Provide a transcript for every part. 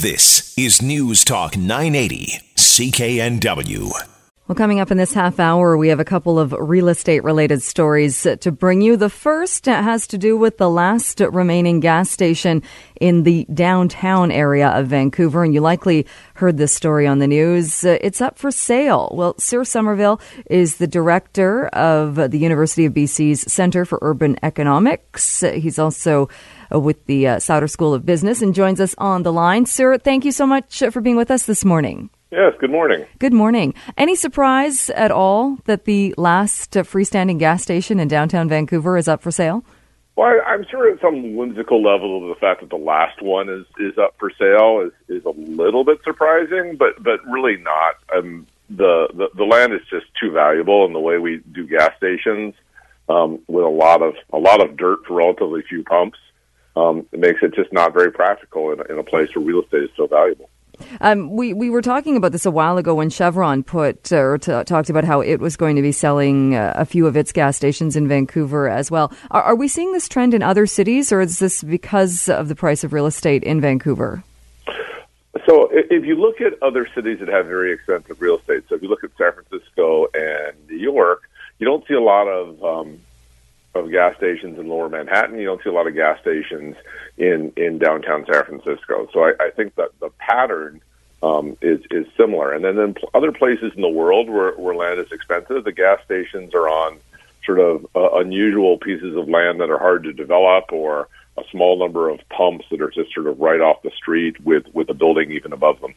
This is News Talk 980, CKNW. Well, coming up in this half hour, we have a couple of real estate related stories to bring you. The first has to do with the last remaining gas station in the downtown area of Vancouver, and you likely heard this story on the news. It's up for sale. Well, Tsur Somerville is the director of the University of BC's Centre for Urban Economics. He's also uh, with the uh, Sauder School of Business and joins us on the line. Tsur, thank you so much for being with us this morning. Yes, good morning. Good morning. Any surprise at all that the last freestanding gas station in downtown Vancouver is up for sale? Well, I'm sure at some whimsical level of the fact that the last one is, is up for sale is, is a little bit surprising, but but really not. Um, the, the the land is just too valuable, and the way we do gas stations um, with a lot of a lot of dirt for relatively few pumps, um, it makes it just not very practical in, in a place where real estate is so valuable. Um, we we were talking about this a while ago when Chevron put uh, or t- talked about how it was going to be selling uh, a few of its gas stations in Vancouver as well. Are, are, we seeing this trend in other cities, or is this because of the price of real estate in Vancouver? So, if you look at other cities that have very expensive real estate, so if you look at San Francisco and New York, you don't see a lot of um, of gas stations in Lower Manhattan. You don't see a lot of gas stations in in downtown San Francisco. So I, I think that the pattern um, is is similar. And then in other places in the world where, where land is expensive, the gas stations are on sort of uh, unusual pieces of land that are hard to develop or a small number of pumps that are just sort of right off the street with with a building even above them.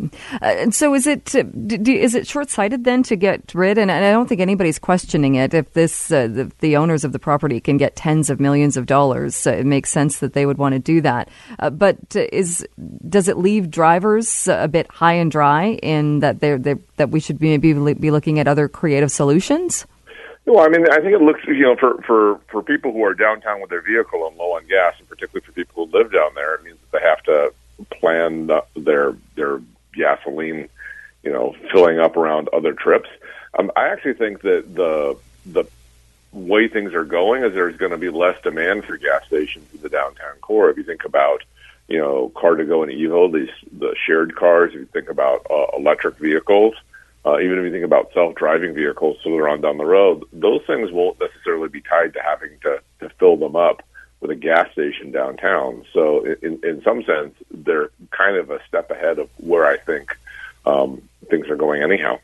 Uh, and so, is it uh, is it short sighted then to get rid? And I don't think anybody's questioning it. If this uh, the, the, owners of the property can get tens of millions of dollars, uh, it makes sense that they would want to do that. Uh, but uh, is does it leave drivers a bit high and dry in that they're that we should maybe be looking at other creative solutions? Well, I mean, I think it looks, you know, for, for, for people who are downtown with their vehicle and low on gas, and particularly for people who live down there, it means that they have to plan their you know, filling up around other trips. Um, I actually think that the the way things are going is there's going to be less demand for gas stations in the downtown core. If you think about, you know, Car2Go and Evo, these the shared cars. If you think about uh, electric vehicles, uh, even if you think about self-driving vehicles, they're on down the road, those things won't necessarily be tied to having to to fill them up with a gas station downtown. So in, in some sense, they're kind of a step ahead of where I think um, things are going anyhow.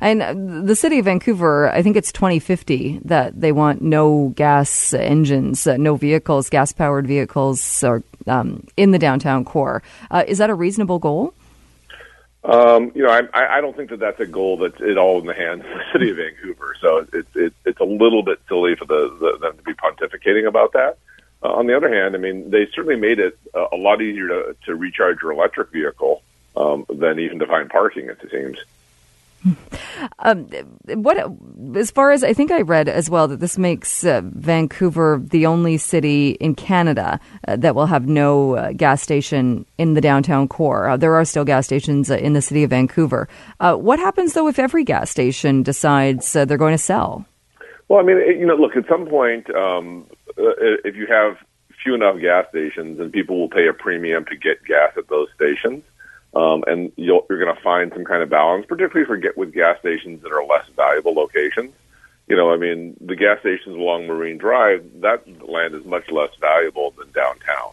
And the city of Vancouver, I think it's 2050 that they want no gas engines, uh, no vehicles, gas powered vehicles, or um, in the downtown core. Uh, is that a reasonable goal? Um, you know, I, I don't think that that's a goal that's at all in the hands of the city of Vancouver. So it's it, it's a little bit silly for the, the, them to be pontificating about that. Uh, on the other hand, I mean, they certainly made it a lot easier to, to recharge your electric vehicle um, than even to find parking. It seems. Um, what, as far as I think I read as well, that this makes uh, Vancouver the only city in Canada uh, that will have no uh, gas station in the downtown core. Uh, there are still gas stations uh, in the city of Vancouver. Uh, what happens though if every gas station decides they're going to sell? Well, I mean, you know, look, at some point, um, uh, if you have few enough gas stations, and people will pay a premium to get gas at those stations, um, and you'll, you're going to find some kind of balance, particularly for get with gas stations that are less valuable locations. You know, I mean, the gas stations along Marine Drive, that land is much less valuable than downtown.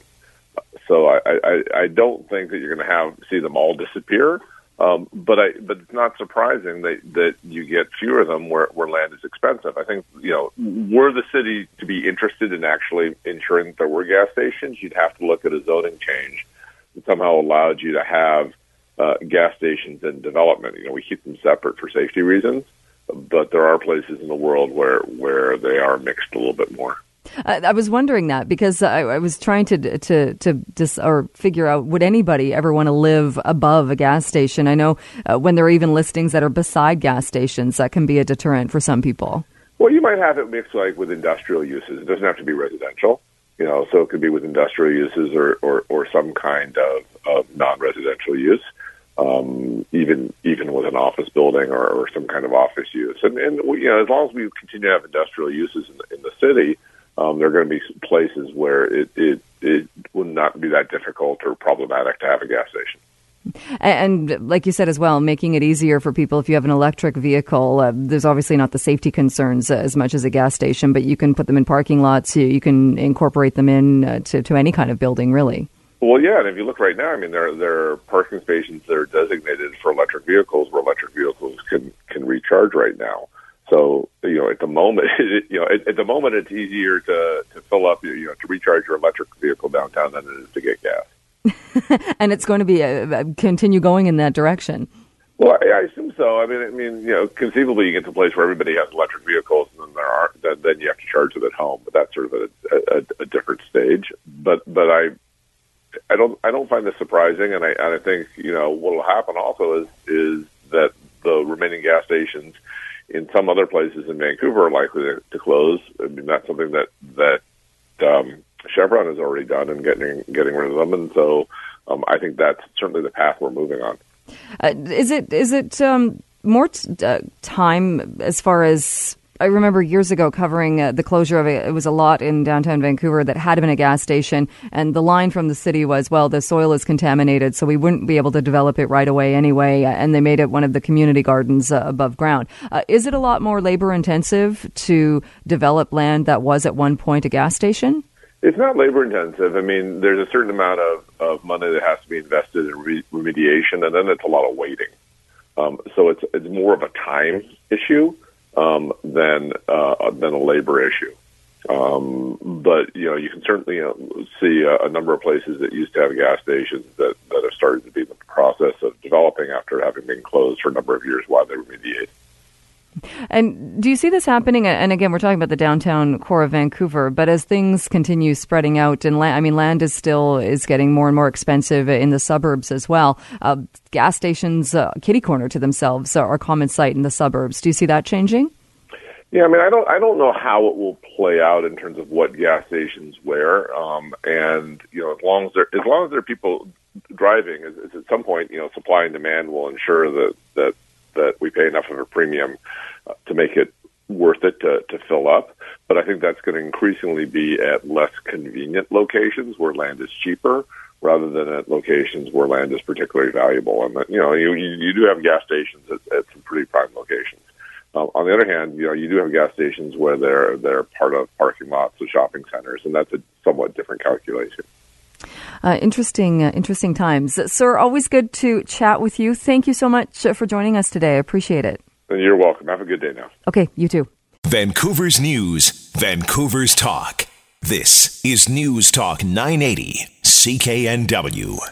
So I, I, I don't think that you're going to have see them all disappear. Um, but I, but it's not surprising that that you get fewer of them where, where land is expensive. I think you know, were the city to be interested in actually ensuring that there were gas stations, you'd have to look at a zoning change that somehow allowed you to have uh, gas stations in development. You know, we keep them separate for safety reasons, but there are places in the world where where they are mixed a little bit more. I was wondering that because I, I, was trying to to to dis, or figure out would anybody ever want to live above a gas station? I know uh, when there are even listings that are beside gas stations, that can be a deterrent for some people. Well, you might have it mixed like with industrial uses. It doesn't have to be residential, you know. So it could be with industrial uses or or, or some kind of, of non-residential use. Um, even even with an office building or, or some kind of office use, and, and you know, as long as we continue to have industrial uses in the, in the city, um, there are going to be places where it, it it would not be that difficult or problematic to have a gas station. And like you said as well, making it easier for people if you have an electric vehicle. Uh, there's obviously not the safety concerns uh, as much as a gas station, but you can put them in parking lots. You, you can incorporate them in uh, to, to any kind of building, really. Well, yeah, and if you look right now, I mean, there there are parking stations that are designated for electric vehicles where electric vehicles can can recharge right now. So you know, at the moment, you know, at, at the moment, it's easier to to fill up, you know, to recharge your electric vehicle downtown than it is to get gas. and it's going to be a, uh, a continue going in that direction. Well, I, I assume so. I mean, I mean, you know, conceivably, you get to a place where everybody has electric vehicles, and then there are then, then you have to charge them at home. But that's sort of a, a, a different stage. But but I I don't I don't find this surprising, and I and I think you know what will happen also is is that the remaining gas stations in some other places in Vancouver are likely to, to close. I mean, that's something that that um, Chevron has already done and getting getting rid of them, and so um, I think that's certainly the path we're moving on. Uh, is it is it um, more t- uh, time as far as I remember years ago covering uh, the closure of it. It was a lot in downtown Vancouver that had been a gas station, and the line from the city was, "Well, the soil is contaminated, so we wouldn't be able to develop it right away anyway." And they made it one of the community gardens uh, above ground. Uh, is it a lot more labor intensive to develop land that was at one point a gas station? It's not labor intensive. I mean, there's a certain amount of, of money that has to be invested in re- remediation, and then it's a lot of waiting. Um, so it's it's more of a time issue um, than uh, than a labor issue. Um, but you know, you can certainly you know, see a, a, number of places that used to have gas stations that that have started to be in the process of developing after having been closed for a number of years while they remediate. And do you see this happening? And again, we're talking about the downtown core of Vancouver, but as things continue spreading out, and land, I mean, land is still is getting more and more expensive in the suburbs as well. Uh, gas stations, uh, kitty corner to themselves, are a common sight in the suburbs. Do you see that changing? Yeah, I mean, I don't, I don't know how it will play out in terms of what gas stations where, um, and you know, as long as there, as long as there are people driving, is, at some point, you know, supply and demand will ensure that that that we pay enough of a premium uh, to make it worth it to, to fill up. But I think that's going to increasingly be at less convenient locations where land is cheaper rather than at locations where land is particularly valuable. And, you know, you, you, do have gas stations at, at some pretty prime locations. Um, on the other hand, you know, you do have gas stations where they're, they're part of parking lots of shopping centers, and that's a somewhat different calculation. Uh, interesting, uh, interesting times. Tsur, always good to chat with you. Thank you so much for joining us today. I appreciate it. You're welcome. Have a good day now. Okay, you too. Vancouver's News, Vancouver's Talk. This is News Talk 980, CKNW.